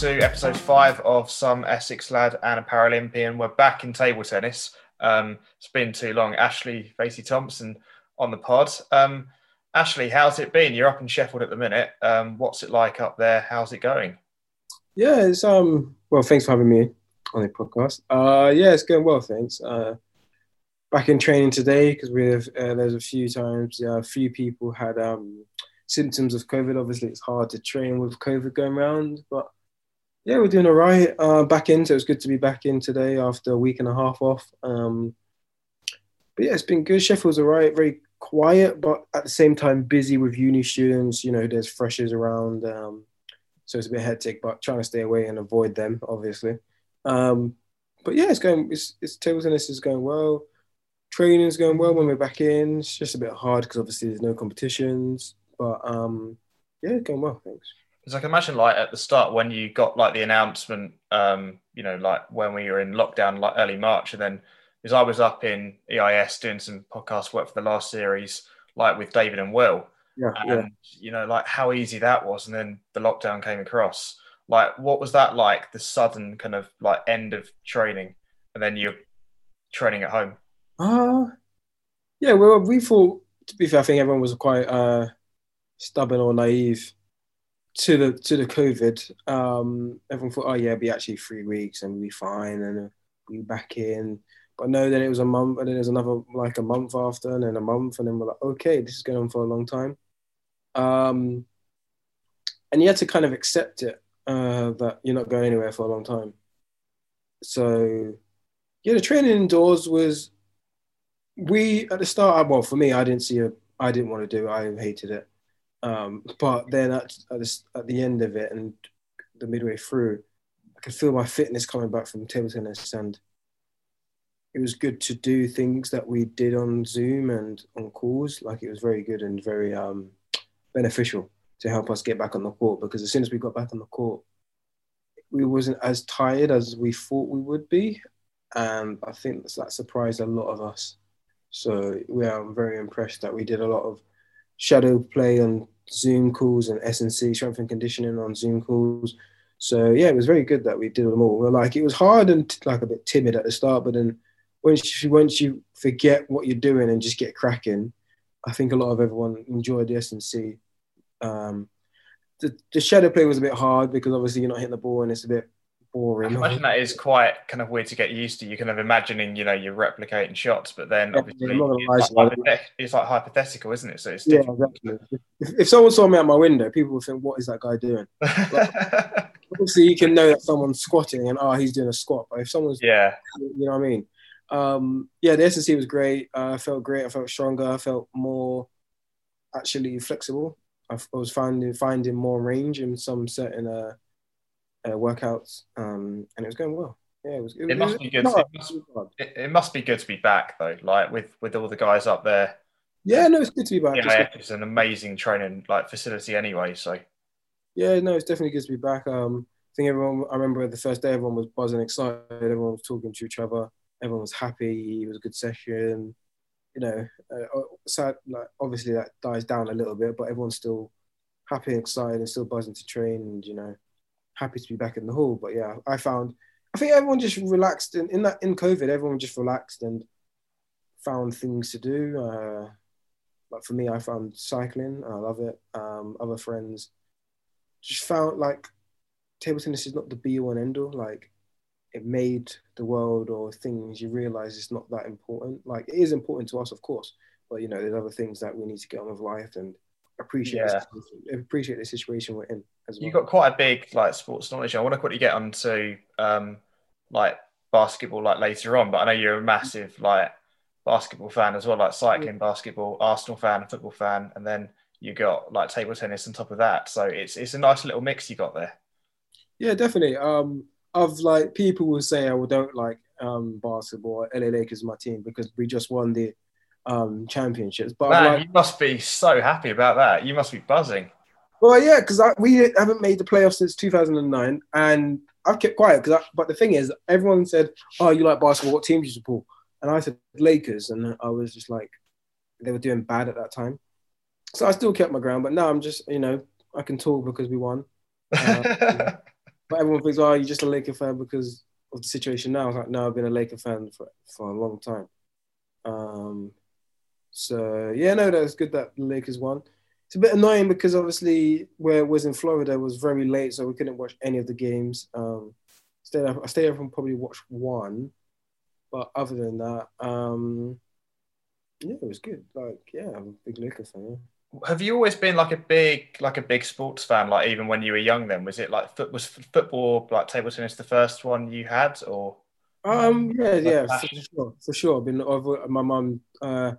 to episode five of Some Essex Lad and a Paralympian. We're back in table tennis. Um, it's been too long. Ashley Facey Thompson on the pod. Um, Ashley, how's it been? You're up in Sheffield at the minute. Um, what's it like up there? How's it going? Yeah, it's um. Well, thanks for having me on the podcast. Uh, yeah, it's going well, thanks. Uh, back in training today because we have uh, there's a few times uh, a few people had um symptoms of COVID. Obviously, it's hard to train with COVID going around, but yeah, we're doing all right. Uh, back in, so it's good to be back in today after a week and a half off. Um, but yeah, it's been good. Sheffield's all right, very quiet, but at the same time busy with uni students. You know, there's freshers around, um, so it's a bit hectic. But trying to stay away and avoid them, obviously. Um, but yeah, it's going. It's, it's table tennis is going well. Training's going well when we're back in. It's just a bit hard because obviously there's no competitions. But um, yeah, going well, thanks. Because I can imagine, like at the start when you got like the announcement, um, you know, like when we were in lockdown, like early March, and then because I was up in EIS doing some podcast work for the last series, like with David and Will, Yeah, and yeah. you know, like how easy that was, and then the lockdown came across. Like, what was that like? The sudden kind of like end of training, and then you're training at home. Uh, yeah, well, we thought, to be fair, I think everyone was quite uh, stubborn or naive to the to the COVID. Um, everyone thought, oh yeah, it'll be actually three weeks and we'll be fine and we'll be back in. But no, then it was a month, and then there's another like a month after, and then a month, and then we're like, okay, this is going on for a long time. Um, and you had to kind of accept it uh, that you're not going anywhere for a long time. So, yeah, the training indoors was we at the start. Well, for me, I didn't see a. I didn't want to do. it. I hated it. Um, but then at at the, at the end of it and the midway through, I could feel my fitness coming back from table tennis, and it was good to do things that we did on Zoom and on calls. Like it was very good and very um, beneficial to help us get back on the court. Because as soon as we got back on the court, we wasn't as tired as we thought we would be, and I think that surprised a lot of us. So we are very impressed that we did a lot of shadow play on Zoom calls and S&C strength and conditioning on Zoom calls. So yeah, it was very good that we did them all. Like it was hard and like a bit timid at the start, but then once you, once you forget what you're doing and just get cracking, I think a lot of everyone enjoyed the S&C. Um, the, the shadow play was a bit hard because obviously you're not hitting the ball and it's a bit boring. can imagine that is quite kind of weird to get used to. You're kind of imagining, you know, you're replicating shots, but then Yeah, obviously I'm not gonna lie it's, like hypothet- it's like hypothetical, isn't it? So it's Yeah, exactly. If, if someone saw me out my window, people would think, "What is that guy doing?" Obviously, you can know that someone's squatting and oh, he's doing a squat. But if someone's, yeah, you know what I mean? Um, yeah, the S&C was great. Uh, I felt great. I felt stronger. I felt more actually flexible. I was finding finding more range in some certain uh, uh, workouts, um, and it was going well. Yeah, it was. It must be good. It must- It it, it must be good to be back though. Like with with all the guys up there. Yeah, no, it's good to be back. Yeah, It's an amazing training like facility anyway. So Yeah, no, it's definitely good to be back. Um, I think everyone. I remember the first day, everyone was buzzing, excited. Everyone was talking to each other. Everyone was happy. It was a good session. You know, uh, so like obviously that dies down a little bit, but everyone's still happy and excited and still buzzing to train. And you know, happy to be back in the hall. But yeah, I found. I think everyone just relaxed in, in that in COVID. Everyone just relaxed and found things to do. Uh, like for me, I found cycling. I love it. Um, other friends just found like table tennis is not the be all and end all. Like it made the world or things you realize it's not that important. Like it is important to us, of course, but you know, there's other things that we need to get on with life and appreciate Yeah. appreciate the situation we're in well. you've got quite a big like sports knowledge. I want to quickly get onto um like basketball like later on, but I know you're a massive like basketball fan as well, like cycling, basketball, Arsenal fan, football fan, and then you got like table tennis on top of that. So it's it's a nice little mix you got there. Yeah, definitely. Um, of like people will say, "I don't like um basketball." LA Lakers is my team because we just won the um championships. But Man, like, you must be so happy about that. You must be buzzing. Well, yeah, because we haven't made the playoffs since 2009, and I've kept quiet. Because, but the thing is, everyone said, "Oh, you like basketball? What team do you support?" And I said Lakers, and I was just like, they were doing bad at that time, so I still kept my ground. But now I'm just, you know, I can talk because we won. Uh, But everyone thinks, oh, you're just a Laker fan because of the situation now. I was like, no, I've been a Laker fan for, for a long time. Um, so yeah, no, that's good that the Lakers won. It's a bit annoying because obviously where it was in Florida was very late, so we couldn't watch any of the games. Um, stayed up, I stayed up and probably watched one, but other than that, um, yeah, it was good. Like, yeah, I'm a big Lakers fan. Have you always been like a big like a big sports fan like even when you were young then was it like foot was football like table tennis the first one you had or um yeah yeah for sure for sure i've been over my mum uh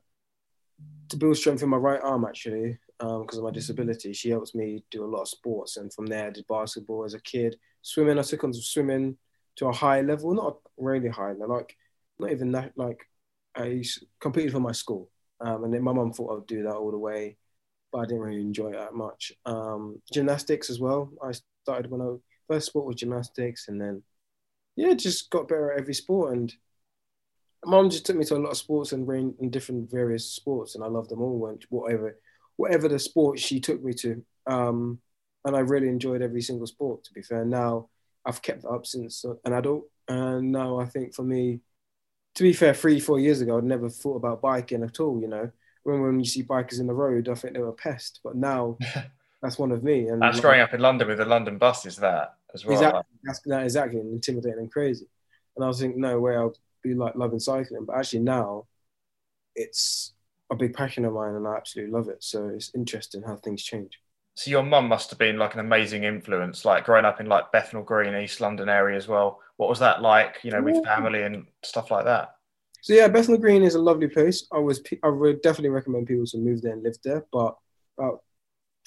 to build strength in my right arm actually um because of my disability she helps me do a lot of sports and from there i did basketball as a kid swimming i took on swimming to a high level not really high like not even that like i competed for my school um, and then my mum thought I'd do that all the way but I didn't really enjoy it that much. Um, gymnastics as well. I started when I first sport was gymnastics, and then yeah, just got better at every sport. And mom just took me to a lot of sports and in different various sports, and I loved them all. Went whatever, whatever the sport she took me to, um, and I really enjoyed every single sport. To be fair, now I've kept up since an adult, and now I think for me, to be fair, three four years ago, I'd never thought about biking at all. You know when when you see bikers in the road, I think they were a pest. But now that's one of me. And that's like, growing up in London with the London buses, that as well. Exactly, that's that exactly and intimidating and crazy. And I was thinking, no way, I'll be like loving cycling. But actually now, it's a big passion of mine, and I absolutely love it. So it's interesting how things change. So your mum must have been like an amazing influence, like growing up in like Bethnal Green, East London area as well. What was that like, you know, with family and stuff like that? So yeah, Bethnal Green is a lovely place. I was I would definitely recommend people to move there and live there. But about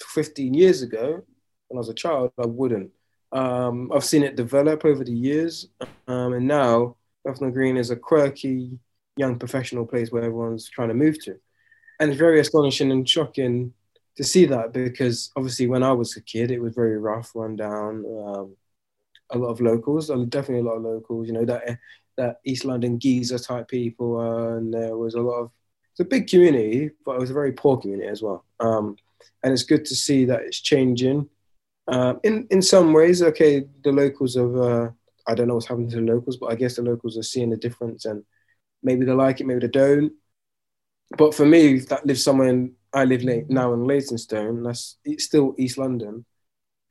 15 years ago, when I was a child, I wouldn't. Um, I've seen it develop over the years, um, and now Bethnal Green is a quirky young professional place where everyone's trying to move to, and it's very astonishing and shocking to see that because obviously when I was a kid, it was very rough, run down. Um, a lot of locals, definitely a lot of locals. You know that that East London geezer type people, uh, and there was a lot of it's a big community, but it was a very poor community as well. Um, and it's good to see that it's changing. Uh, in in some ways, okay, the locals have uh, I don't know what's happening to the locals, but I guess the locals are seeing the difference, and maybe they like it, maybe they don't. But for me, that lives somewhere in I live now in Leytonstone. That's it's still East London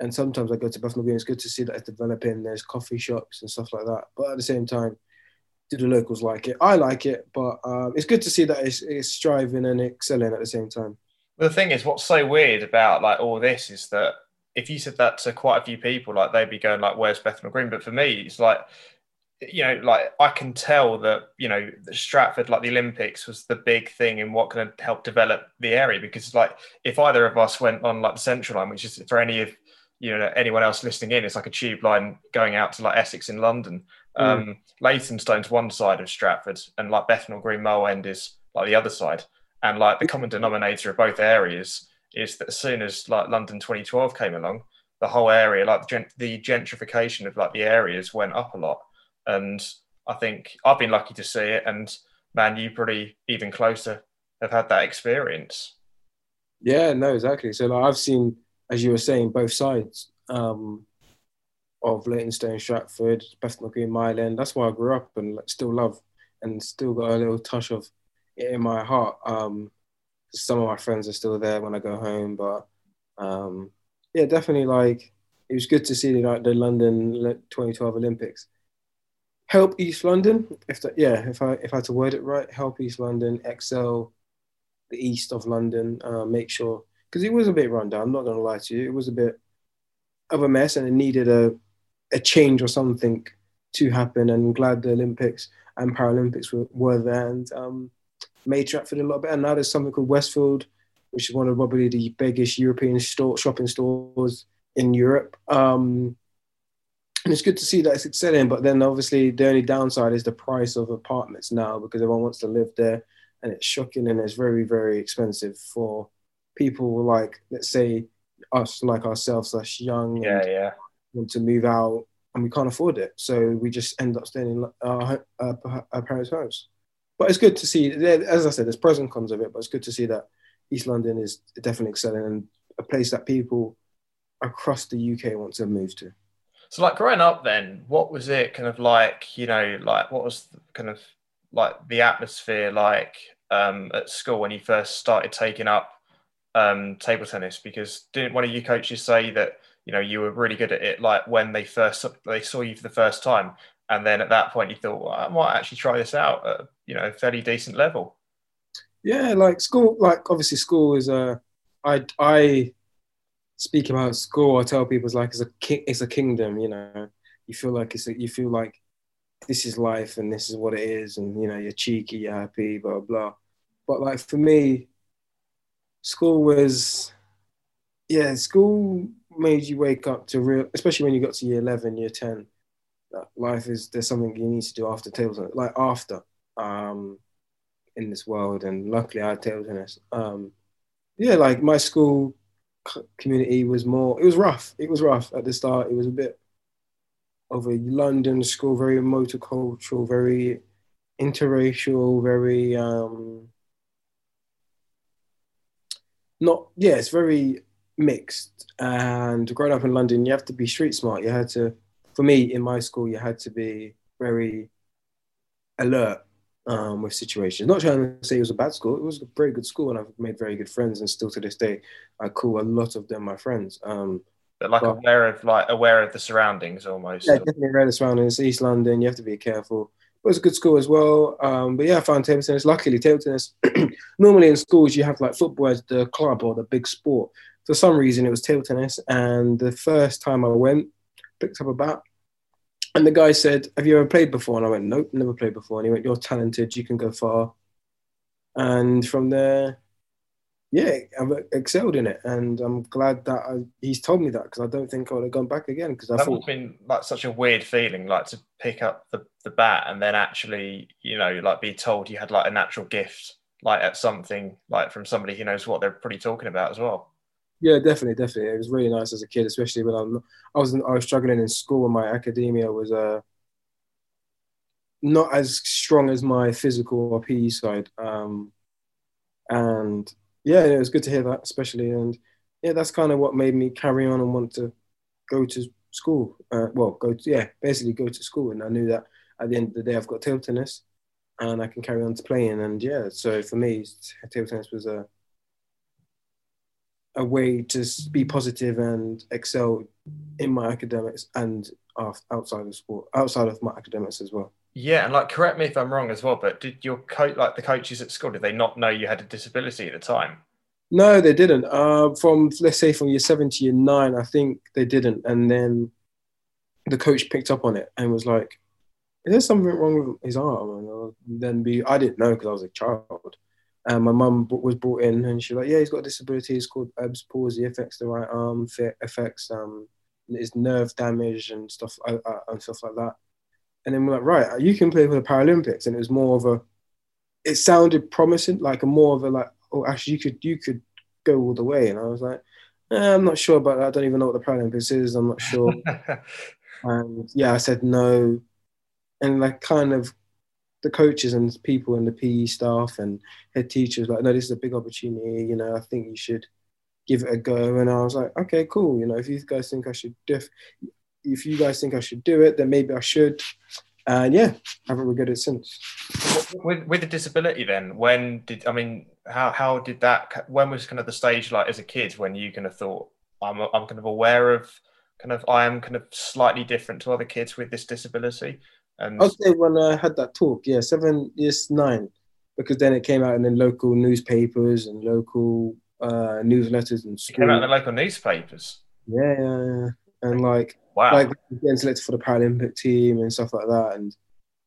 and sometimes I go to Bethnal Green. It's good to see that it's developing. There's coffee shops and stuff like that. But at the same time, do the locals like it? I like it, but um, it's good to see that it's, it's striving and excelling at the same time. Well, the thing is, what's so weird about like all this is that if you said that to quite a few people, like they'd be going like, "Where's Bethnal Green?" But for me, it's like, you know, like I can tell that you know Stratford, like the Olympics, was the big thing and what can help develop the area. Because like if either of us went on like the Central Line, which is for any of you know anyone else listening in, it's like a tube line going out to like Essex in London. Mm. Um, Leytonstone's one side of Stratford, and like Bethnal Green Mile End is like the other side. And like the common denominator of both areas is that as soon as like London 2012 came along, the whole area, like the, gent- the gentrification of like the areas, went up a lot. And I think I've been lucky to see it, and man, you pretty even closer have had that experience. Yeah, no, exactly. So like, I've seen, as you were saying, both sides. Um, of Leytonstone, Stratford, Bethnal Green, Mile End. That's why I grew up and still love and still got a little touch of it in my heart. Um, some of my friends are still there when I go home, but um, yeah, definitely like it was good to see like, the London 2012 Olympics. Help East London, if that, yeah, if I if I had to word it right, help East London excel the east of London. Uh, make sure because it was a bit run down. I'm not gonna lie to you, it was a bit of a mess, and it needed a a change or something to happen. And I'm glad the Olympics and Paralympics were, were there and um, made Stratford a lot better. Now there's something called Westfield, which is one of probably the biggest European store, shopping stores in Europe. Um, and it's good to see that it's excelling, but then obviously the only downside is the price of apartments now because everyone wants to live there and it's shocking and it's very, very expensive for people like, let's say, us, like ourselves, slash young. Yeah, yeah want to move out and we can't afford it. So we just end up staying in our, our, our parents' house. But it's good to see, as I said, there's pros and cons of it, but it's good to see that East London is definitely excelling and a place that people across the UK want to move to. So, like growing up, then, what was it kind of like? You know, like what was kind of like the atmosphere like um, at school when you first started taking up um, table tennis? Because didn't one of your coaches say that you know you were really good at it, like when they first they saw you for the first time, and then at that point you thought, well, I might actually try this out at you know fairly decent level. Yeah, like school, like obviously school is a, I I speak about school. I tell people it's like it's a ki- it's a kingdom. You know, you feel like it's a, you feel like this is life and this is what it is, and you know you're cheeky, you're happy, blah blah. But like for me, school was, yeah, school made you wake up to real, especially when you got to year eleven, year ten. That life is there's something you need to do after table tennis, like after um, in this world, and luckily I had table tennis. Um, yeah, like my school community was more. It was rough. It was rough at the start. It was a bit of a London school, very multicultural, very interracial, very um, not. Yeah, it's very mixed. And growing up in London, you have to be street smart. You had to, for me in my school, you had to be very alert um, with situations. Not trying to say it was a bad school. It was a very good school, and I've made very good friends. And still to this day, I call a lot of them my friends. Um, but like but, aware of like aware of the surroundings almost. Yeah, definitely aware of the surroundings. East London, you have to be careful. But it was a good school as well. Um, but yeah, I found table tennis. Luckily, table tennis. normally in schools, you have like football as the club or the big sport. For some reason, it was table tennis. And the first time I went, picked up a bat, and the guy said, Have you ever played before? And I went, Nope, never played before. And he went, You're talented, you can go far. And from there, yeah, I've excelled in it. And I'm glad that I, he's told me that because I don't think I would have gone back again. Because I that thought. been like such a weird feeling, like to pick up the, the bat and then actually, you know, like be told you had like a natural gift, like at something, like from somebody who knows what they're pretty talking about as well. Yeah, definitely, definitely. It was really nice as a kid, especially when I'm, I was I was struggling in school and my academia was uh, not as strong as my physical or PE side. Um, and yeah, it was good to hear that, especially. And yeah, that's kind of what made me carry on and want to go to school. Uh, well, go to, yeah, basically go to school. And I knew that at the end of the day, I've got table tennis and I can carry on to playing. And yeah, so for me, table tennis was a a way to be positive and excel in my academics and outside of sport, outside of my academics as well. Yeah, and like correct me if I'm wrong as well, but did your coach, like the coaches at school, did they not know you had a disability at the time? No, they didn't. Uh, from let's say from year seven to year nine, I think they didn't, and then the coach picked up on it and was like, "Is there something wrong with his arm?" And then be, I didn't know because I was a child. And my mum was brought in, and she was like, "Yeah, he's got a disability. It's called Erb's palsy. Affects the right arm. Affects um, his nerve damage and stuff uh, uh, and stuff like that." And then we're like, "Right, you can play for the Paralympics." And it was more of a, it sounded promising, like a more of a like, "Oh, actually, you could you could go all the way." And I was like, eh, "I'm not sure about that. I don't even know what the Paralympics is. I'm not sure." and yeah, I said no, and like kind of the coaches and people and the PE staff and head teachers like, no, this is a big opportunity. You know, I think you should give it a go. And I was like, okay, cool. You know, if you guys think I should diff, if you guys think I should do it, then maybe I should. And yeah, haven't regretted it since. With with the disability, then when did I mean how how did that? When was kind of the stage like as a kid when you kind of thought I'm I'm kind of aware of kind of I am kind of slightly different to other kids with this disability. And I'll say when I had that talk, yeah, seven years nine, because then it came out in the local newspapers and local uh, newsletters and school. It came out in the local newspapers. Yeah, yeah, yeah. and like wow, like getting selected for the Paralympic team and stuff like that, and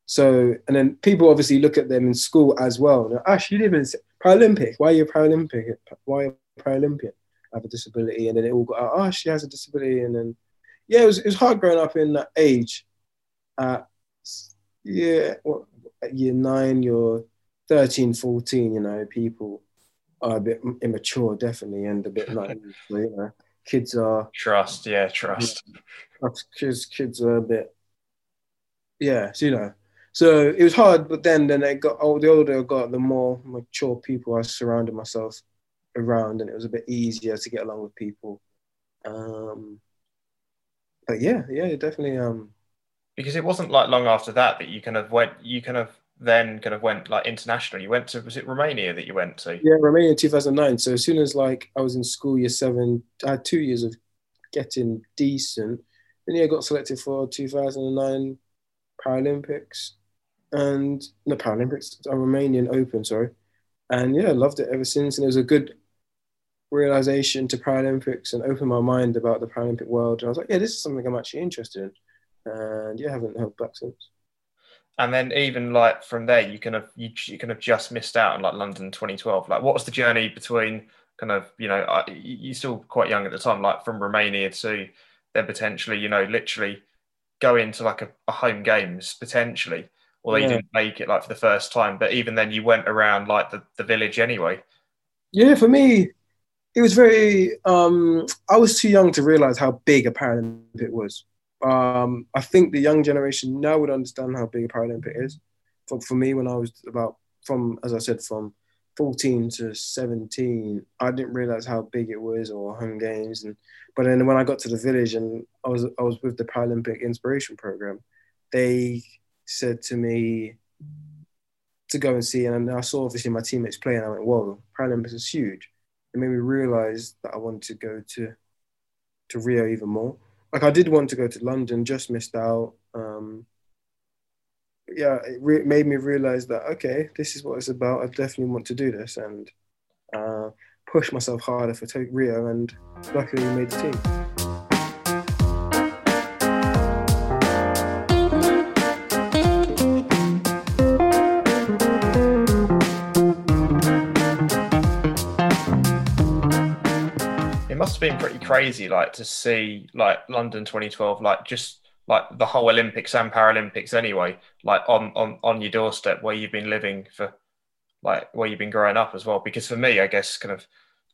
so and then people obviously look at them in school as well. And, Ash, you live in Paralympic. Why are you a Paralympic? Why are you Paralympian? I have a disability, and then it all got oh, she has a disability, and then yeah, it was it was hard growing up in that age. Uh, yeah, well, year nine, you're 13, 14, you know, people are a bit immature, definitely, and a bit naive. so, you know, kids are trust, yeah, trust. Kids, kids are a bit, yeah, so, you know. So it was hard, but then, then I got oh, the older I got, the more mature people I surrounded myself around, and it was a bit easier to get along with people. Um, but yeah, yeah, definitely. Um, because it wasn't like long after that that you kind of went, you kind of then kind of went like international. You went to was it Romania that you went to? Yeah, Romania in 2009. So as soon as like I was in school year seven, I had two years of getting decent. Then yeah, I got selected for 2009 Paralympics and the Paralympics, a Romanian Open, sorry. And yeah, loved it ever since. And it was a good realization to Paralympics and opened my mind about the Paralympic world. And I was like, yeah, this is something I'm actually interested in. And yeah, I haven't held back since. And then even like from there, you kind of you, you kind of just missed out on like London 2012. Like, what was the journey between kind of you know you're still quite young at the time, like from Romania to then potentially you know literally go into like a, a home games potentially, or yeah. you didn't make it like for the first time, but even then you went around like the, the village anyway. Yeah, for me, it was very. Um, I was too young to realize how big a Paralympic was. Um, I think the young generation now would understand how big a Paralympic is. For, for me, when I was about from, as I said, from 14 to 17, I didn't realize how big it was or home games. And but then when I got to the village and I was I was with the Paralympic Inspiration Program, they said to me to go and see, and I saw obviously my teammates play, and I went, "Whoa, Paralympics is huge." It made me realize that I wanted to go to to Rio even more. Like I did want to go to London, just missed out. Um, yeah, it re- made me realize that okay, this is what it's about. I definitely want to do this and uh, push myself harder for Rio, and luckily we made the team. Been pretty crazy, like to see like London 2012, like just like the whole Olympics and Paralympics anyway, like on on on your doorstep where you've been living for like where you've been growing up as well. Because for me, I guess kind of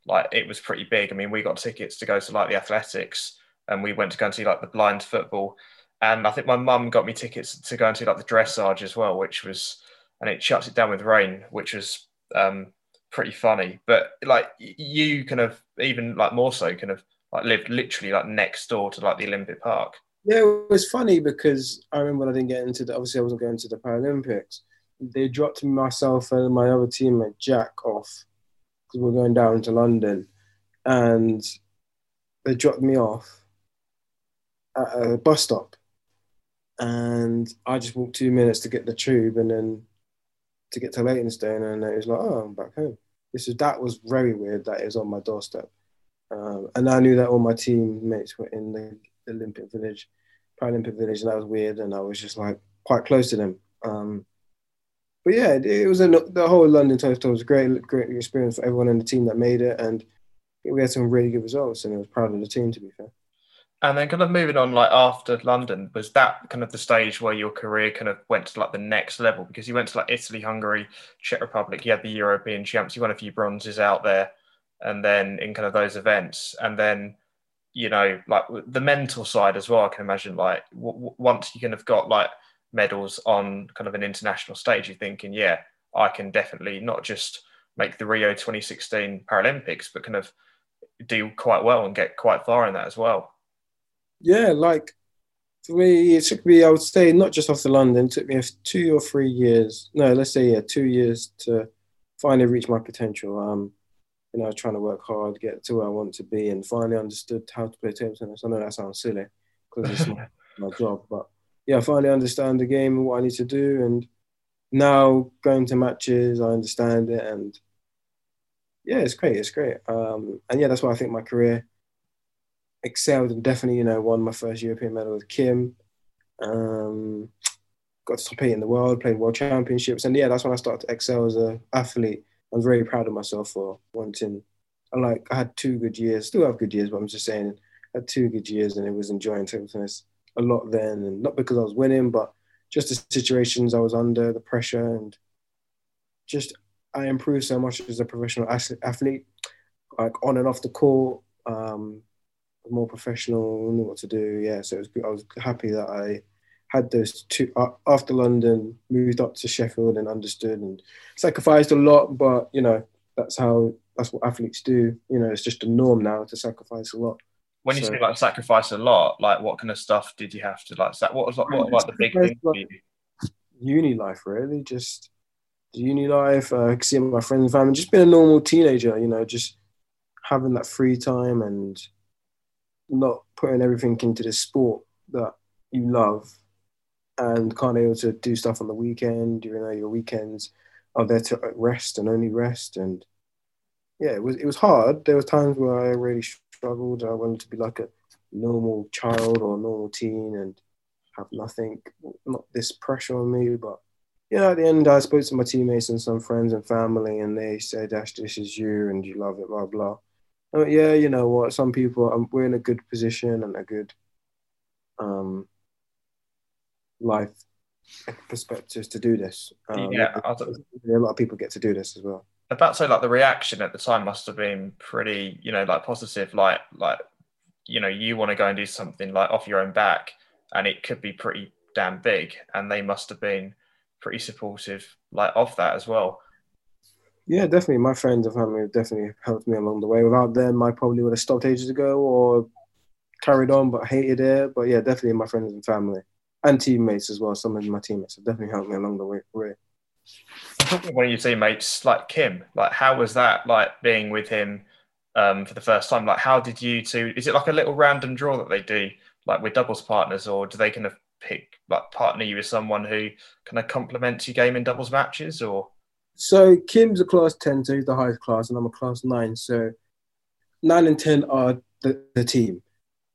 like it was pretty big. I mean, we got tickets to go to like the athletics and we went to go and see like the blind football. And I think my mum got me tickets to go and see like the dressage as well, which was and it shuts it down with rain, which was um pretty funny. But like you kind of even like more so kind of like lived literally like next door to like the Olympic Park. Yeah, it was funny because I remember when I didn't get into the obviously I wasn't going to the Paralympics. They dropped myself and my other teammate Jack off because we are going down to London, and they dropped me off at a bus stop, and I just walked two minutes to get the tube, and then to get to Leytonstone, and it was like, oh, I'm back home. This is that was very weird that it was on my doorstep, um, and I knew that all my teammates were in the Olympic Village, Paralympic Village, and that was weird, and I was just like quite close to them. Um, but yeah, it, it was a, the whole London Total was a great, great experience for everyone in the team that made it, and we had some really good results, and I was proud of the team to be fair. And then kind of moving on, like after London, was that kind of the stage where your career kind of went to like the next level? Because you went to like Italy, Hungary, Czech Republic, you had the European champs, you won a few bronzes out there, and then in kind of those events, and then you know like the mental side as well. I can imagine like w- once you kind of got like medals on kind of an international stage, you're thinking, yeah, I can definitely not just make the Rio 2016 Paralympics, but kind of do quite well and get quite far in that as well yeah, like for me, it took me, I would say, not just off the London, it took me two or three years. No, let's say, yeah, two years to finally reach my potential. Um, you know, trying to work hard, get to where I want to be, and finally understood how to play table tennis. I know that sounds silly because it's my, my job, but yeah, I finally understand the game and what I need to do. And now going to matches, I understand it, and yeah, it's great. It's great. Um, and yeah, that's why I think my career excelled and definitely, you know, won my first European medal with Kim. Um, got to compete in the world, played world championships, and yeah, that's when I started to excel as an athlete. I'm very proud of myself for wanting. I like I had two good years, still have good years, but I'm just saying I had two good years, and it was enjoying table tennis a lot then, and not because I was winning, but just the situations I was under, the pressure, and just I improved so much as a professional athlete, like on and off the court. Um, more professional, knew what to do. Yeah, so was, I was happy that I had those two uh, after London, moved up to Sheffield and understood and sacrificed a lot. But you know, that's how that's what athletes do. You know, it's just a norm now to sacrifice a lot When you So- say like sacrifice a lot, like what kind of stuff did you have to like? Sac- what was like what like the big thing for you? uni life, really. Just the uni life, uh, seeing my friends and family, just being a normal teenager, you know, just having that free time and not putting everything into the sport that you love and of able to do stuff on the weekend, you know, your weekends are there to rest and only rest. And yeah, it was, it was hard. There was times where I really struggled. I wanted to be like a normal child or normal teen and have nothing, not this pressure on me. But yeah, at the end, I spoke to my teammates and some friends and family, and they said, "Ash, this is you, and you love it." Blah blah. Went, yeah, you know what? Some people, um, we're in a good position and a good um, life perspectives to do this. Um, Yeah, a lot of people get to do this as well. about say like the reaction at the time must have been pretty, you know, like positive. Like like you know, you want to go and do something like off your own back, and it could be pretty damn big, and they must have been pretty supportive like of that as well. Yeah, definitely. My friends and family have definitely helped me along the way. Without them, I probably would have stopped ages ago or carried on, but hated it. But yeah, definitely my friends and family and teammates as well. Some of my teammates have definitely helped me along the way. way. One of your teammates, like Kim, like how was that like being with him um, for the first time? Like how did you two? Is it like a little random draw that they do, like with doubles partners, or do they kind of pick like partner you with someone who kind of complements your game in doubles matches, or? So Kim's a class 10, so he's the highest class, and I'm a class 9. So 9 and 10 are the, the team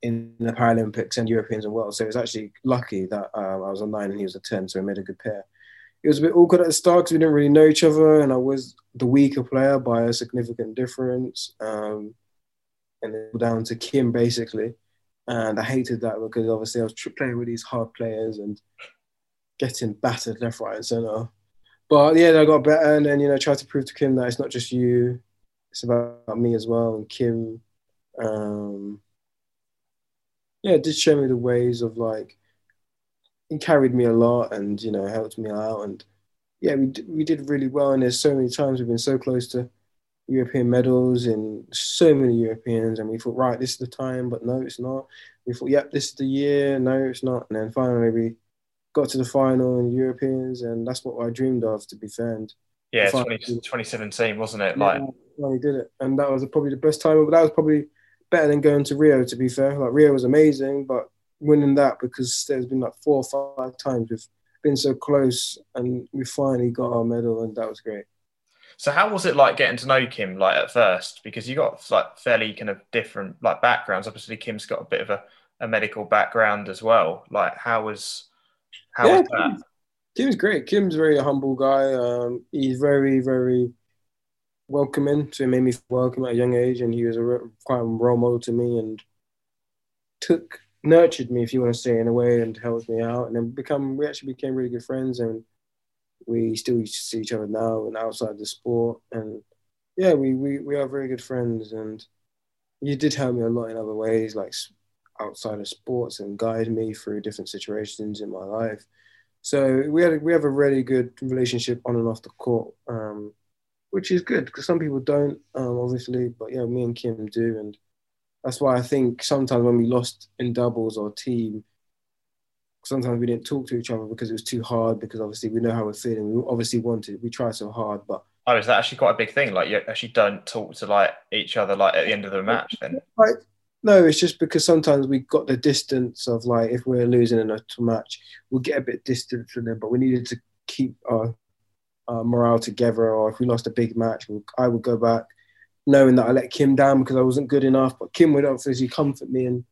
in the Paralympics and Europeans and Worlds. So it's actually lucky that um, I was a 9 and he was a 10, so we made a good pair. It was a bit awkward at the start because we didn't really know each other, and I was the weaker player by a significant difference. Um, and then down to Kim, basically. And I hated that because obviously I was playing with these hard players and getting battered left, right, and centre. But yeah, I got better, and then you know, tried to prove to Kim that it's not just you; it's about me as well. And Kim, um, yeah, did show me the ways of like he carried me a lot, and you know, helped me out, and yeah, we d- we did really well. And there's so many times we've been so close to European medals in so many Europeans, and we thought, right, this is the time, but no, it's not. We thought, yep, this is the year. No, it's not. And then finally, we got to the final in Europeans, and that's what I dreamed of. To be fair, and Yeah, Fine. 20, 2017, wasn't it? Like, yeah, finally did it, and that was probably the best time. But that was probably better than going to Rio. To be fair, like Rio was amazing, but winning that because there's been like four or five times we've been so close, and we finally got our medal, and that was great. so how was it like getting to know Kim like at first? Because you got like fairly kind of different like backgrounds. Obviously, Kim's got a bit of a, a medical background as well. Like, how was how Yeah, was that? Kim's great. Kim's very humble guy. Um, he's very, very welcoming. So he made me welcome at a young age, and he was a re- quite a role model to me, and took nurtured me, if you want to say, in a way, and helped me out. And then become we actually became really good friends, and we still used to see each other now and outside the sport. And yeah, we we we are very good friends, and you did help me a lot in other ways, like outside of sports, and guide me through different situations in my life. So we had we have a really good relationship on and off the court, um, which is good because some people don't, um, obviously. But yeah, me and Kim do, and that's why I think sometimes when we lost in doubles or team, sometimes we didn't talk to each other because it was too hard. Because obviously we know how we're feeling. We obviously wanted, we tried so hard, but Oh, is that actually quite a big thing? Like, you actually don't talk to like each other like at the end of the match. Then Right. No, it's just because sometimes we got the distance of like if we're losing in a match, we'll get a bit distant from them, but we needed to keep our, our morale together. Or if we lost a big match, we I would go back knowing that I let Kim down because I wasn't good enough. But Kim would obviously comfort me, and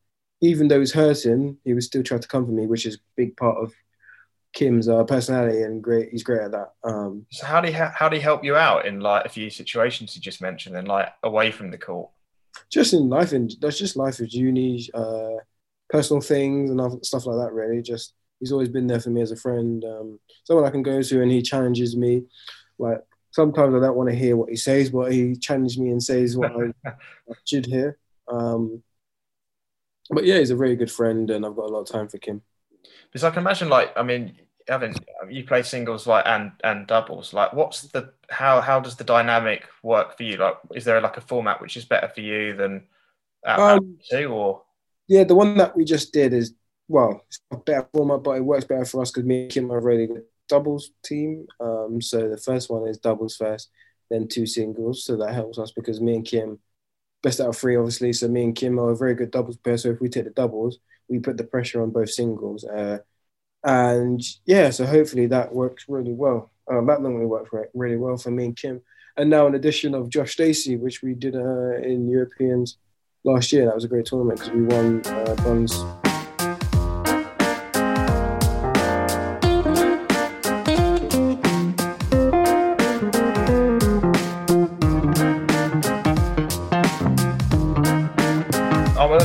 even though it was hurting, he would still try to comfort me, which is a big part of Kim's uh, personality, and great. He's great at that. Um, so how do you how do you help you out in like a few situations you just mentioned and like away from the court? Just in life and that's just life with uni, uh, personal things and other stuff like that. Really, just he's always been there for me as a friend, um, someone I can go to, and he challenges me. Like sometimes I don't want to hear what he says, but he challenges me and says what I, I should hear. Um, but yeah, he's a very good friend, and I've got a lot of time for Kim. Because I can imagine, like, I mean, having you play singles like and and doubles. Like, what's the how how does the dynamic work for you? Like, is there like a format which is better for you than Um, two or Yeah, the one that we just did is well, it's a better format, but it works better for us because me and Kim are really good doubles team. Um, so the first one is doubles first, then two singles. So that helps us because me and Kim, best out of three, obviously. So me and Kim are a very good doubles pair. So if we take the doubles, we put the pressure on both singles. Uh, and yeah, so hopefully that works really well. Um, that normally works really well for me and Kim. And now an addition of Josh Stacey, which we did uh, in Europeans last year. That was a great tournament because we won uh, bronze.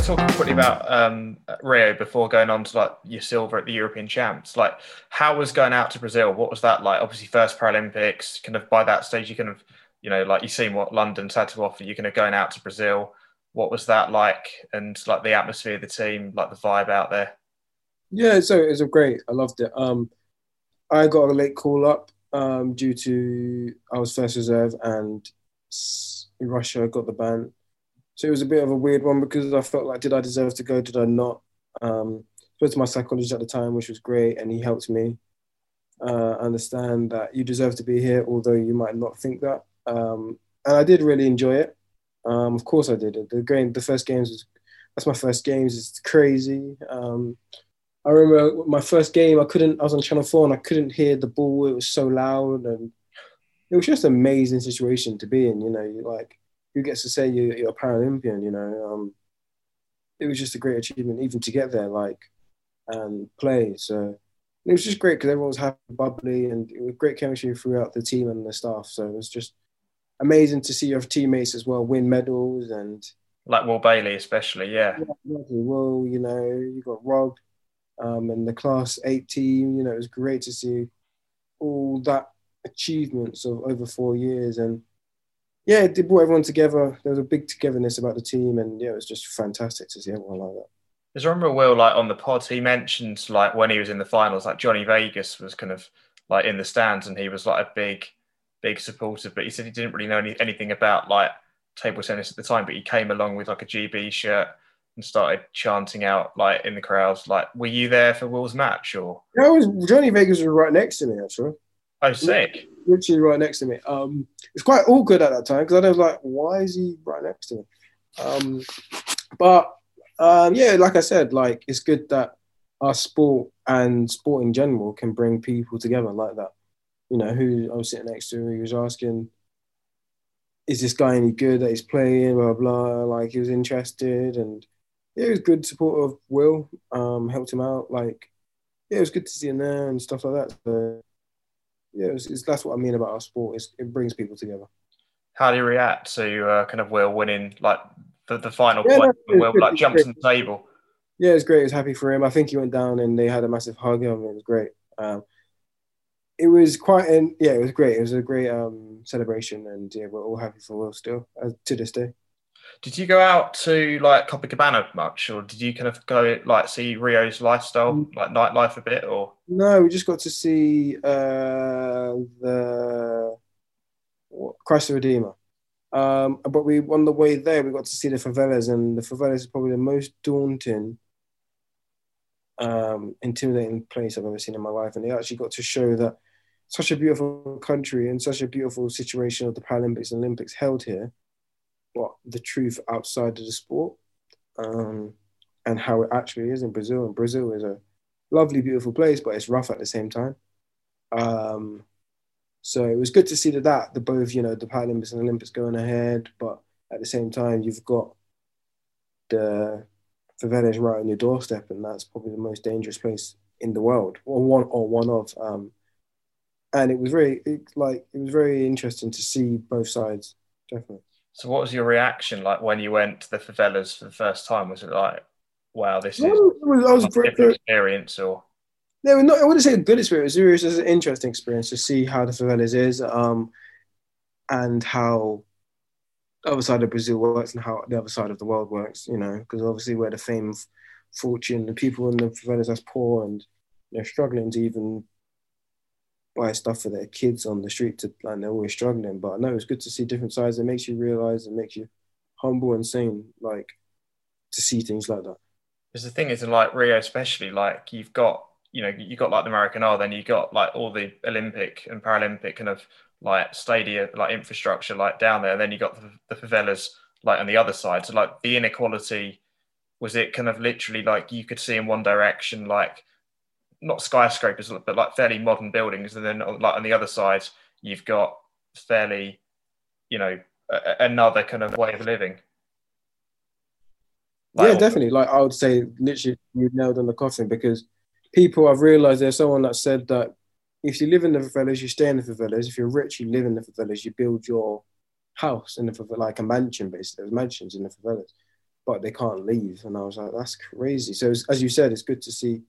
I want to talk quickly about um, Rio before going on to like your silver at the European Champs. Like, how was going out to Brazil? What was that like? Obviously, first Paralympics. Kind of by that stage, you kind of, you know, like you've seen what London's had to offer. You're kind of going out to Brazil. What was that like? And like the atmosphere of the team, like the vibe out there. Yeah, so it was great. I loved it. Um, I got a late call up um, due to I was first reserve and Russia got the ban. So it was a bit of a weird one because I felt like, did I deserve to go? Did I not? Um, spoke to my psychologist at the time, which was great, and he helped me uh, understand that you deserve to be here, although you might not think that. Um, and I did really enjoy it. Um, of course, I did. The game, the first games was that's my first games. It's crazy. Um, I remember my first game. I couldn't. I was on Channel Four and I couldn't hear the ball. It was so loud, and it was just an amazing situation to be in. You know, like who gets to say you, you're a Paralympian? You know, um, it was just a great achievement, even to get there, like and play. So it was just great because everyone was happy, bubbly, and it was great chemistry throughout the team and the staff. So it was just amazing to see your teammates as well win medals and Like Will Bayley, especially. Yeah. well, you know, you got Rob um, and the class eight team. You know, it was great to see all that achievements of over four years, and yeah, it brought everyone together. There was a big togetherness about the team, and yeah, it was just fantastic to see everyone like that. Because I remember Will, like on the pod, he mentioned like when he was in the finals, like Johnny Vegas was kind of like in the stands, and he was like a big, big supporter. But he said he didn't really know any, anything about like table tennis at the time, but he came along with like a GB shirt and started chanting out like in the crowds. Like, were you there for Will's match or? Yeah, was Johnny Vegas was right next to me actually. Oh, sick! Literally right next to me. Um, it's quite awkward at that time because I was like, why is he right next to me? Um, but um, yeah, like I said, like it's good that our sport and sport in general can bring people together like that. You know, who I was sitting next to, he was asking, "Is this guy any good that he's playing?" Blah blah. Like he was interested, and yeah, it was good support of Will. Um, helped him out. Like yeah, it was good to see him there and stuff like that. So yeah, it's, it's, that's what I mean about our sport. It's, it brings people together. How do you react to uh, kind of Will winning like the, the final Yeah, point? that's- Will it's like jumps on the table. Yeah, it's great. It was happy for him. I think he went down and they had a massive hug. I mean, it was great. Um, it was quite an yeah, it was great. It was a great um, celebration, and yeah, we're all happy for Will still uh, to this day. Did you go out to like Copacabana much, or did you kind of go like see Rio's lifestyle, Mm. like nightlife a bit, or? No, we just got to see uh, the Christ the Redeemer. Um, but we on the way there, we got to see the favelas, and the favelas is probably the most daunting, um, intimidating place I've ever seen in my life. And they actually got to show that such a beautiful country and such a beautiful situation of the Paralympics and Olympics held here, but the truth outside of the sport, um, and how it actually is in Brazil. And Brazil is a lovely, beautiful place, but it's rough at the same time. Um, so it was good to see that, that the both, you know, the Paralympics and Olympics going ahead, but at the same time, you've got the favelas right on your doorstep, and that's probably the most dangerous place in the world, or one or one of. Um, and it was very it, like it was very interesting to see both sides, definitely. So, what was your reaction like when you went to the favelas for the first time? Was it like, wow, this is was, I was a very, different experience, or No, not, I wouldn't say a good experience. It was just an interesting experience to see how the favelas is, um, and how the other side of Brazil works and how the other side of the world works. You know, because obviously we're the fame, fortune, the people in the favelas that's poor and they're struggling to even buy stuff for their kids on the street to like they're always struggling. But no, it's good to see different sides. It makes you realize, it makes you humble and sane. Like to see things like that. Because the thing is, in like Rio, especially, like you've got you know you got like the Maracanã, then you got like all the Olympic and Paralympic kind of like stadia like infrastructure like down there. And then you got the, the favelas like on the other side. So like the inequality was it kind of literally like you could see in one direction like not skyscrapers but like fairly modern buildings and then like on the other side you've got fairly you know a, another kind of way of living. Like, yeah definitely. Like i would say literally you nailed on the coffin because people i've realized there's someone that said that if you live in the favelas you stay in the favelas. If you're rich you live in the favelas. You build your house in the favela like a mansion basically. There's mansions in the favelas but they can't leave. And I was like, that's crazy. So as you said, it's good to see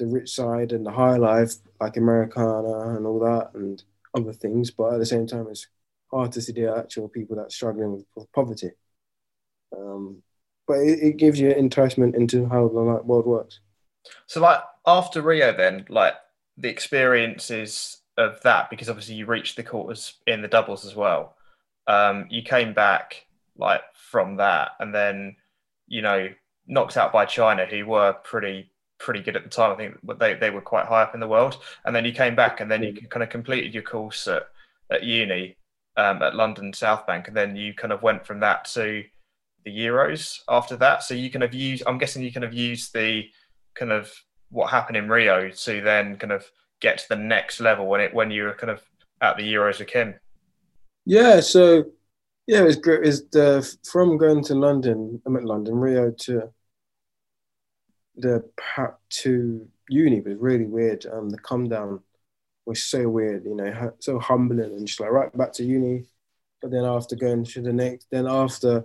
the rich side and the high life, like Americana and all that, and other things. But at the same time, it's hard to see the actual people that are struggling with poverty. Um, but it, it, gives you enticement into how the like, world works. So, like after Rio, then, like the experiences of that, because obviously you reached the quarters in the doubles as well. Um, you came back like from that, and then you know knocked out by China, who were pretty pretty good at the time. I think they, they were quite high up in the world. And then you came back, and then you kind of completed your course at, at uni um, at London South Bank, and then you kind of went from that to the Euros after that. So you kind of use, I'm guessing you kind of use the kind of what happened in Rio to then kind of get to the next level when it when you were kind of at the Euros with Kim. Yeah, so yeah, it was great. Is the from going to London, I'm at London, Rio to the path to uni was really weird. Um, the come down was so weird, you know, so humbling and just like right back to uni. But then after going to the next, then after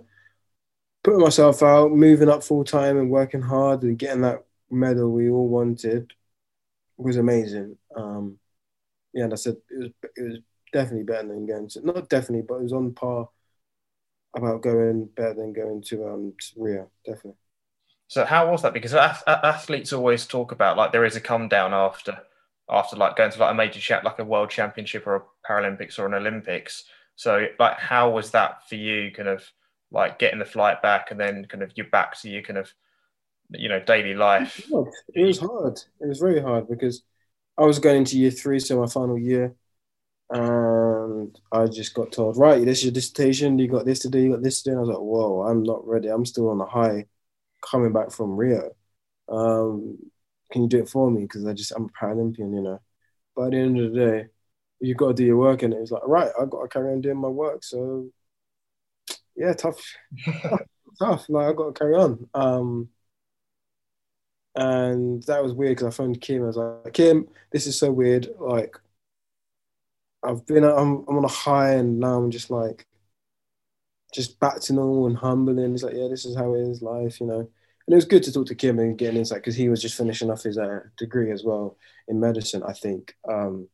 putting myself out, moving up full time and working hard and getting that medal we all wanted was amazing. Um, yeah, and I said it was it was definitely better than going to not definitely, but it was on par about going better than going to um to Rio, definitely. So how was that? Because athletes always talk about like there is a come down after after like going to like a major chat like a world championship or a Paralympics or an Olympics. So like how was that for you? Kind of like getting the flight back and then kind of you're back to your kind of you know daily life. It was hard. It was very hard because I was going into year three, so my final year, and I just got told, right, this is your dissertation. You got this to do. You got this to do. And I was like, whoa, I'm not ready. I'm still on the high, coming back from Rio. Um, can you do it for me? Because I just I'm a Paralympian, you know. But at the end of the day, you got to do your work, and it's like, right, I got to carry on doing my work. So, yeah, tough, tough. Like I got to carry on. Um, and that was weird because I phoned Kim. I was like, Kim, this is so weird. Like, I've been I'm I'm on a high and now I'm just like just back to normal and humble and it's like yeah this is how it is life you know. And it was good to talk to Kim and get an insight because he was just finishing off his uh, degree as well in medicine I think um,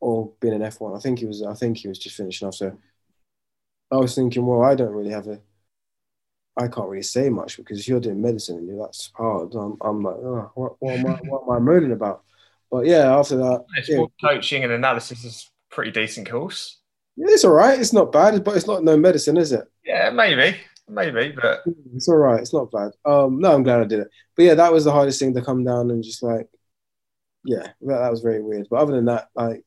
or being an F1 I think he was I think he was just finishing off so I was thinking well I don't really have a I can't really say much because you're doing medicine and you that's hard I'm, I'm like oh, what, what, am I, what am I moaning about? But yeah after that yeah. coaching and analysis is pretty decent course. Yeah, it's all right. It's not bad, but it's not no medicine, is it? Yeah, maybe, maybe, but it's all right. It's not bad. Um, no, I'm glad I did it. But yeah, that was the hardest thing to come down and just like, yeah, that, that was very weird. But other than that, like,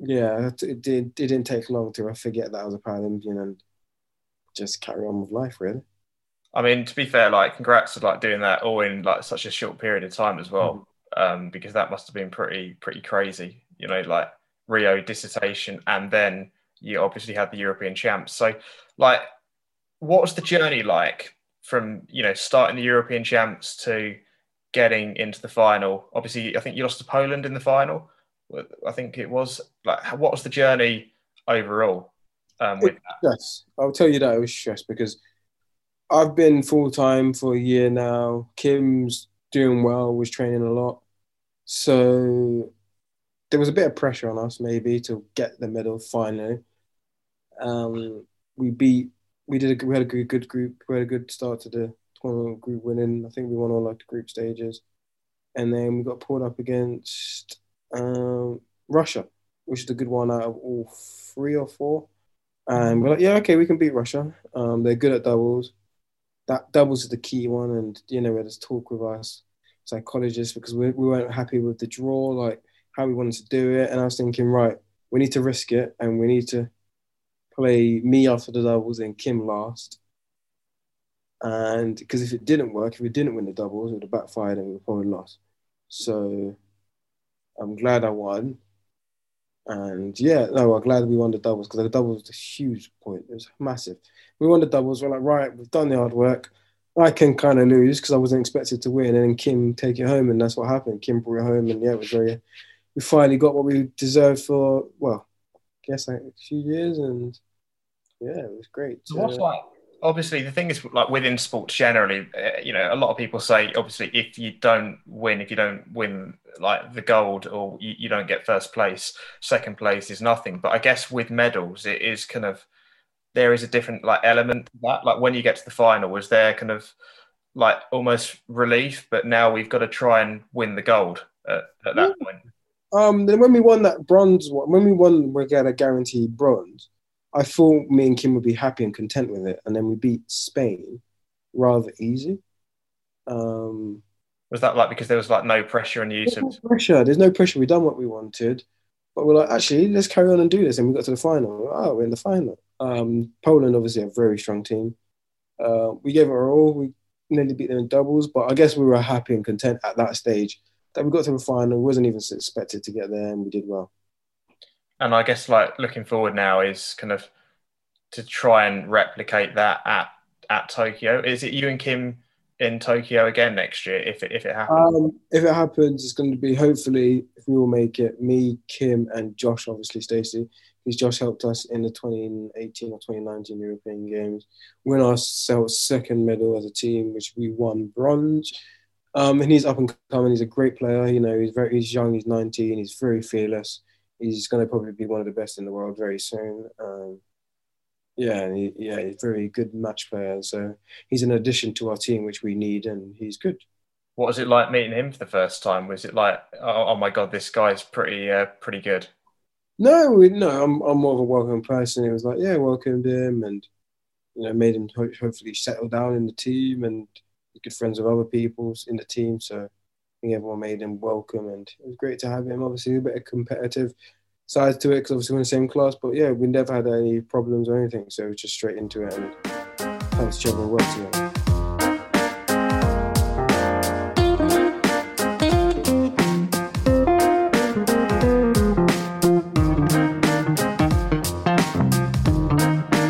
yeah, it, did. It didn't take long to forget that I was a Paralympian and just carry on with life, really. I mean, to be fair, like, congrats to like doing that all in like such a short period of time as well, mm. um, because that must have been pretty pretty crazy. You know, like Rio dissertation, and then you obviously had the European champs. So, like, what was the journey like from you know starting the European champs to getting into the final? Obviously, I think you lost to Poland in the final. I think it was like, what was the journey overall? Um, with Yes, I'll tell you that it was stress because I've been full time for a year now. Kim's doing well, was training a lot. So there was a bit of pressure on us maybe to get the medal finally. Um, we beat, we did, a, we had a good, good group. We had a good start to the tournament group winning. I think we won all like the group stages, and then we got pulled up against um, Russia, which is a good one out of all three or four. And we're like, yeah, okay, we can beat Russia. Um, they're good at doubles. that doubles is the key one. And you know, we had this talk with us psychologists because we, we weren't happy with the draw, like how we wanted to do it. And I was thinking, right, we need to risk it and we need to play me after the doubles and Kim last. And because if it didn't work, if we didn't win the doubles, it would have backfired and we would probably lost. So I'm glad I won. And yeah, no, I'm glad we won the doubles because the doubles was a huge point. It was massive. We won the doubles. We're like, right, we've done the hard work. I can kind of lose because I wasn't expected to win, and then Kim take it home, and that's what happened. Kim brought it home, and yeah, it was very. We finally got what we deserved for well, guess like a few years, and yeah, it was great. So what's like obviously the thing is like within sports generally uh, you know a lot of people say obviously if you don't win if you don't win like the gold or you, you, don't get first place second place is nothing but i guess with medals it is kind of there is a different like element to that like when you get to the final was there kind of like almost relief but now we've got to try and win the gold at, at that yeah. point um then when we won that bronze when we won we get a guaranteed bronze I thought me and Kim would be happy and content with it, and then we beat Spain rather easy. Um, was that like because there was like no pressure on you? To... No pressure. There's no pressure. We done what we wanted, but we're like, actually, let's carry on and do this. And we got to the final. Oh, we're in the final. Um, Poland, obviously, a very strong team. Uh, we gave it our all. We nearly beat them in doubles, but I guess we were happy and content at that stage that we got to the final. Wasn't even expected to get there, and we did well and I guess like looking forward now is kind of to try and replicate that at at Tokyo. Is it you and Kim in Tokyo again next year if it, if it happens? Um, if it happens, it's going to be hopefully if we all make it, me, Kim, and Josh, obviously Stacey, because Josh helped us in the 2018 or 2019 European Games, win our second medal as a team, which we won bronze. Um, and he's up and coming. He's a great player. You know, he's very he's young. He's 19. He's very fearless he's going to probably be one of the best in the world very soon. Um, yeah, he, yeah, he's a very good match player. So he's an addition to our team, which we need, and he's good. What was it like meeting him for the first time? Was it like, oh, oh my god, this guy's pretty, uh, pretty good? No, no, I'm, I'm more of a welcome person. It was like, yeah, welcomed him, and you know, made him ho- hopefully settle down in the team and good friends with other people in the team. So I think everyone made him welcome, and it was great to have him. Obviously, a bit of competitive side to it because obviously we're in the same class. But yeah, we never had any problems or anything, so just straight into it and helped each other work together.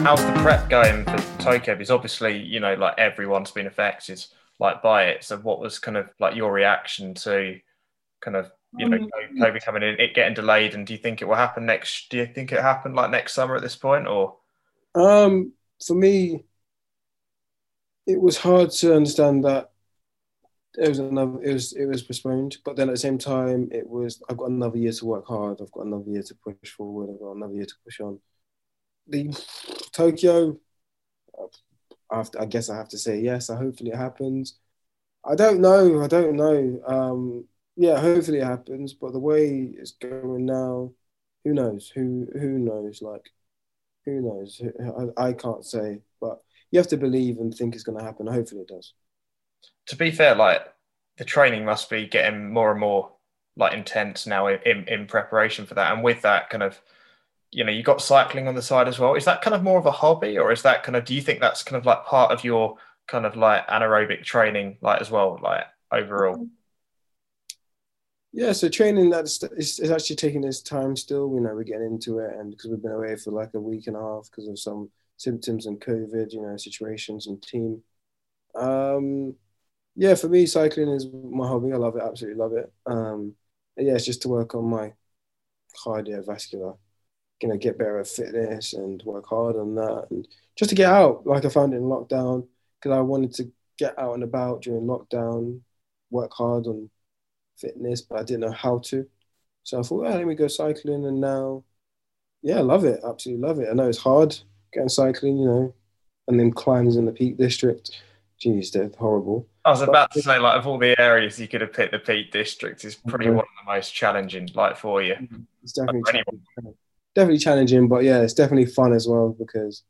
How's the prep going for Tokyo? Because obviously, you know, like everyone's been affected like by it. So what was kind of like your reaction to kind of you know um, COVID coming in, it getting delayed, and do you think it will happen next? Do you think it happened like next summer at this point, or? Um, for me, it was hard to understand that it was another it was it was postponed but then at the same time it was i've got another year to work hard i've got another year to push forward i've got another year to push on the tokyo I, I guess I have to say yes. So hopefully it happens. I don't know. I don't know. Um, yeah, hopefully it happens. But the way it's going now, who knows? Who who knows? Like, who knows? I, I can't say. But you have to believe and think it's going to happen. Hopefully it does. To be fair, like the training must be getting more and more like intense now in, in preparation for that, and with that kind of you know, you got cycling on the side as well. Is that kind of more of a hobby, or is that kind of? Do you think that's kind of like part of your kind of like anaerobic training, like as well, like overall? Yeah, so training that's is, is actually taking its time still. You know, we're getting into it, and because we've been away for like a week and a half because of some symptoms and COVID, you know, situations and team. Um, yeah, for me, cycling is my hobby. I love it, absolutely love it. Um, yeah, it's just to work on my cardiovascular you know get better at fitness and work hard on that. And just to get out like i found it in lockdown because i wanted to get out and about during lockdown work hard on fitness but i didn't know how to. So i thought well, let me go cycling and now yeah i love it absolutely love it. I know it's hard getting cycling you know and then climbs in the peak district. Jeez, they're horrible. I was about to say, like, of all the areas you could have picked, the Peak District is probably one of the most challenging, like, for you. Mm, it's definitely definitely challenging, but yeah, it's definitely fun as well because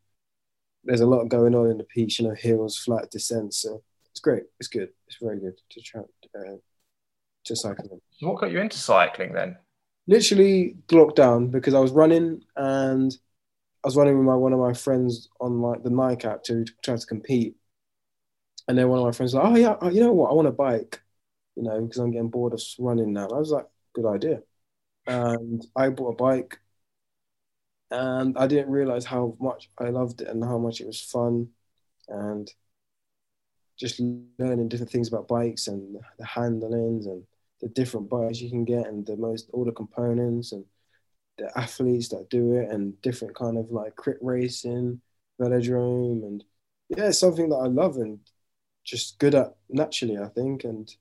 there's a lot going on in the peaks, you know, hills, flat descents. So it's great. It's good. It's very good to try uh, to cycle. What got you into cycling then? Literally lockdown because I was running and I was running with my one of my friends on like the Nike app to try to compete. And then one of my friends was like, oh yeah, oh, you know what? I want a bike, you know, because I'm getting bored of running now. And I was like, good idea. And I bought a bike and I didn't realize how much I loved it and how much it was fun and just learning different things about bikes and the handlings and the different bikes you can get and the most all the components and the athletes that do it and different kind of like crit racing, velodrome and yeah, it's something that I love and just good at naturally, I think. And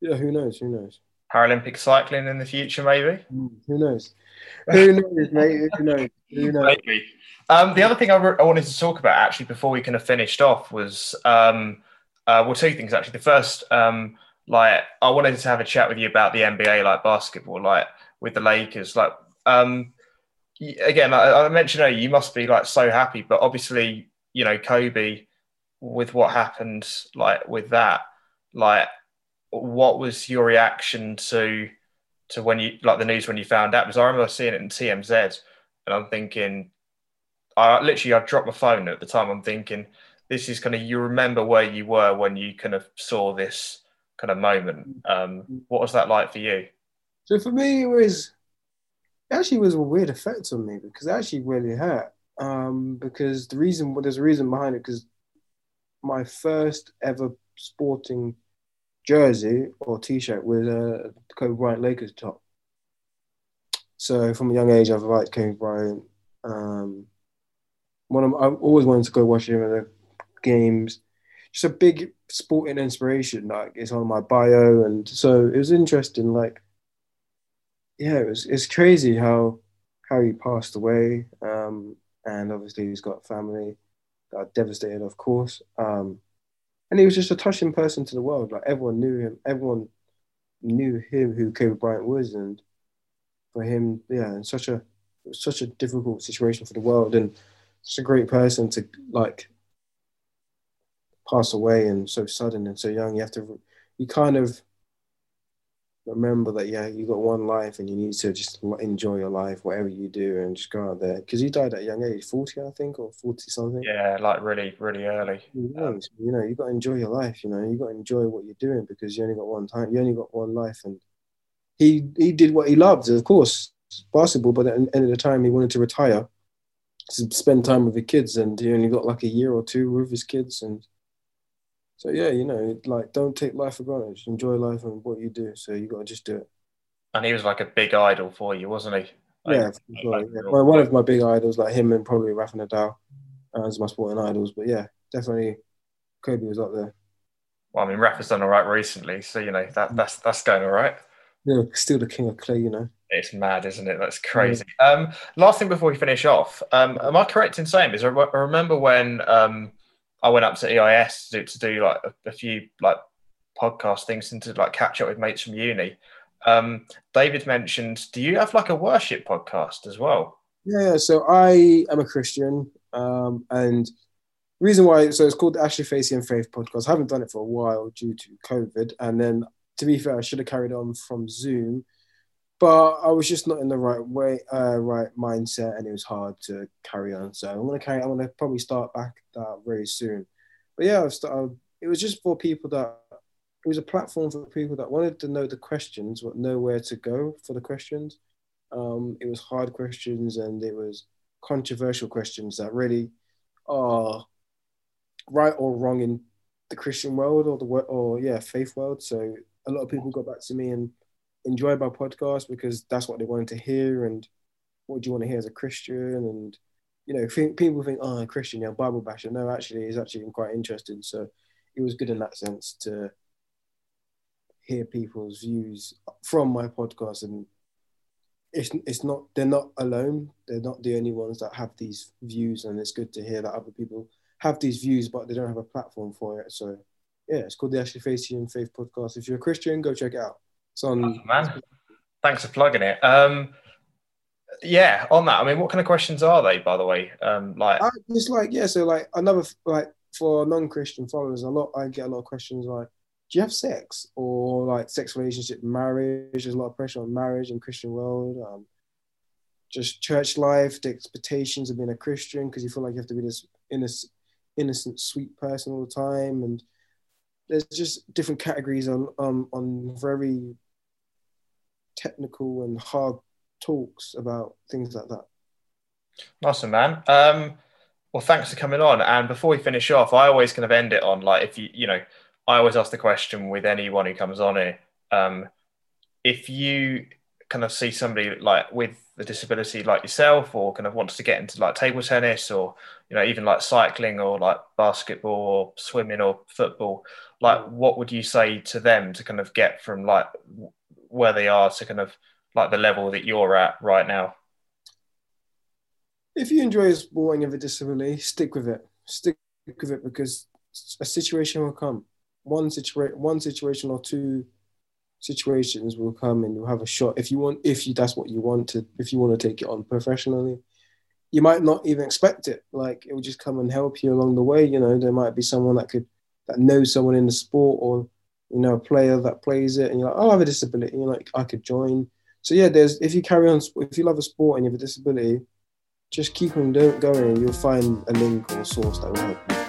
yeah, who knows? Who knows? Paralympic cycling in the future, maybe. Mm, who knows? Who knows, mate? Who knows? Maybe. Um, the other thing I, re- I, wanted to talk about actually before we kind of finished off was um, uh, well, two things actually. The first, um, like, I wanted to have a chat with you about the NBA, like basketball, like with the Lakers. Like, um, again, I, I mentioned earlier, you must be like so happy, but obviously, you know, Kobe, with what happened, like with that, like what was your reaction to to when you like the news when you found out? Because I remember seeing it in TMZ, and I'm thinking, I literally I dropped my phone at the time. I'm thinking, this is kind of you remember where you were when you kind of saw this kind of moment. Um, what was that like for you? So for me, it was it actually was a weird effect on me because it actually really hurt. Um, because the reason well, there's a reason behind it because my first ever sporting jersey or t-shirt with a Kobe Bryant Lakers top. So from a young age, I've liked Kobe Bryant. Um, one of, I've always wanted to go watch him at the games. Just a big sporting inspiration. Like it's on my bio, and so it was interesting. Like, yeah, it was. It's crazy how how he passed away. Um, and obviously he's got family that are devastated, of course. Um, and he was just a touching person to the world. Like everyone knew him. Everyone knew him who Kobe Bryant was, and for him, yeah, in such a such a difficult situation for the world, and such a great person to like pass away and so sudden and so young. You have to, you kind of remember that yeah you got one life and you need to just enjoy your life whatever you do and just go out there. Because he died at a young age 40 i think or 40 something. Yeah like really really early. You know, um, you know you got to enjoy your life you know you got to enjoy what you're doing because you only got one time you only got one life and he he did what he loved of course basketball but at the end of the time he wanted to retire to spend time with the kids and he only got like a year or two with his kids and so yeah, you know, like don't take life for granted. Just enjoy life and what you do. So you got to just do it. And he was like a big idol for you, wasn't he? Like, yeah, sure, yeah. Well, one of my big idols, like him and probably Rafa Nadal, uh, as my sporting idols. But yeah, definitely, Kobe was up there. Well, I mean, Rafa's done all right recently, so you know that that's that's going all right. Yeah, still the king of clay, you know. It's mad, isn't it? That's crazy. Yeah. Um, last thing before we finish off, um, am I correct in saying? Is I remember when um, I went up to EIS to do, to do like a, a, few like podcast things and to like catch up with mates from uni. Um, David mentioned, do you have like a worship podcast as well? Yeah, so I am a Christian, um, and reason why so it's called the Ashley Facey and Faith podcast. I haven't done it for a while due to COVID, and then to be fair, I should have carried on from Zoom but I was just not in the right way, uh, right mindset, and it was hard to carry on. So I'm gonna carry. I'm gonna probably start back that very soon. But yeah, I've started, it was just for people that it was a platform for people that wanted to know the questions, but know where to go for the questions. Um, it was hard questions and it was controversial questions that really are right or wrong in the Christian world or the or yeah faith world. So a lot of people got back to me and enjoy my podcast because that's what they wanted to hear and what do you want to hear as a Christian? And you know think, people think oh Christian yeah Bible basher no actually it's actually been quite interesting. So it was good in that sense to hear people's views from my podcast. And it's it's not they're not alone. They're not the only ones that have these views. And it's good to hear that other people have these views but they don't have a platform for it. So yeah it's called the Ashley Facey and Faith podcast if you're a Christian go check it out it's on. Oh, man, thanks for plugging it. Um, yeah, on that, I mean, what kind of questions are they, by the way? Um, like, I just like yeah. So like another like for non-Christian followers, a lot I get a lot of questions like, do you have sex or like sex relationship, marriage? There's a lot of pressure on marriage in Christian world. Um, just church life, the expectations of being a Christian because you feel like you have to be this innocent, innocent, sweet person all the time, and there's just different categories on um, on very technical and hard talks about things like that. One, man. Um, well, thanks for coming on. And before we finish off, I always kind of end it on like if you you know, I always ask the question with anyone who comes on here. Um, if you kind of see somebody like with a disability like yourself or kind of wants to get into like table tennis or you know even like cycling or like basketball or swimming or football like mm. what would you say to them to kind of get from like where they are to kind of like the level that you're at right now? If you enjoy sport and you have a disability stick with it. Stick with it because a situation will come. One situation one situation or two situations will come and you'll have a shot. If you want if you that's what you want to if you want to take it on professionally you might not even expect it. Like it will just come and help you along the way. You know there might be someone that could that knows someone in the sport or you know a player that plays it and you're like oh i have a disability. And you're like i could join. So yeah there's if you carry on if you love a sport and you have a disability just keep on going and you'll find a link or source that will help you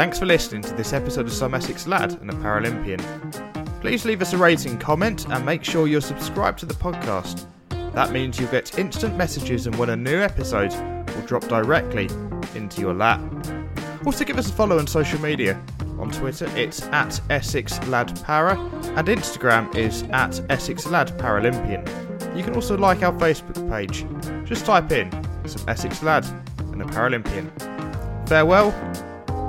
Thanks for listening to this episode of Some Essex Lad and a Paralympian. Please leave us a rating, comment, and make sure you're subscribed to the podcast. That means you'll get instant messages and when a new episode will drop directly into your lap. Also, give us a follow on social media. On Twitter, it's at Essex Lad Para, and Instagram is at Essex Lad Paralympian. You can also like our Facebook page. Just type in some Essex Lad and a Paralympian. Farewell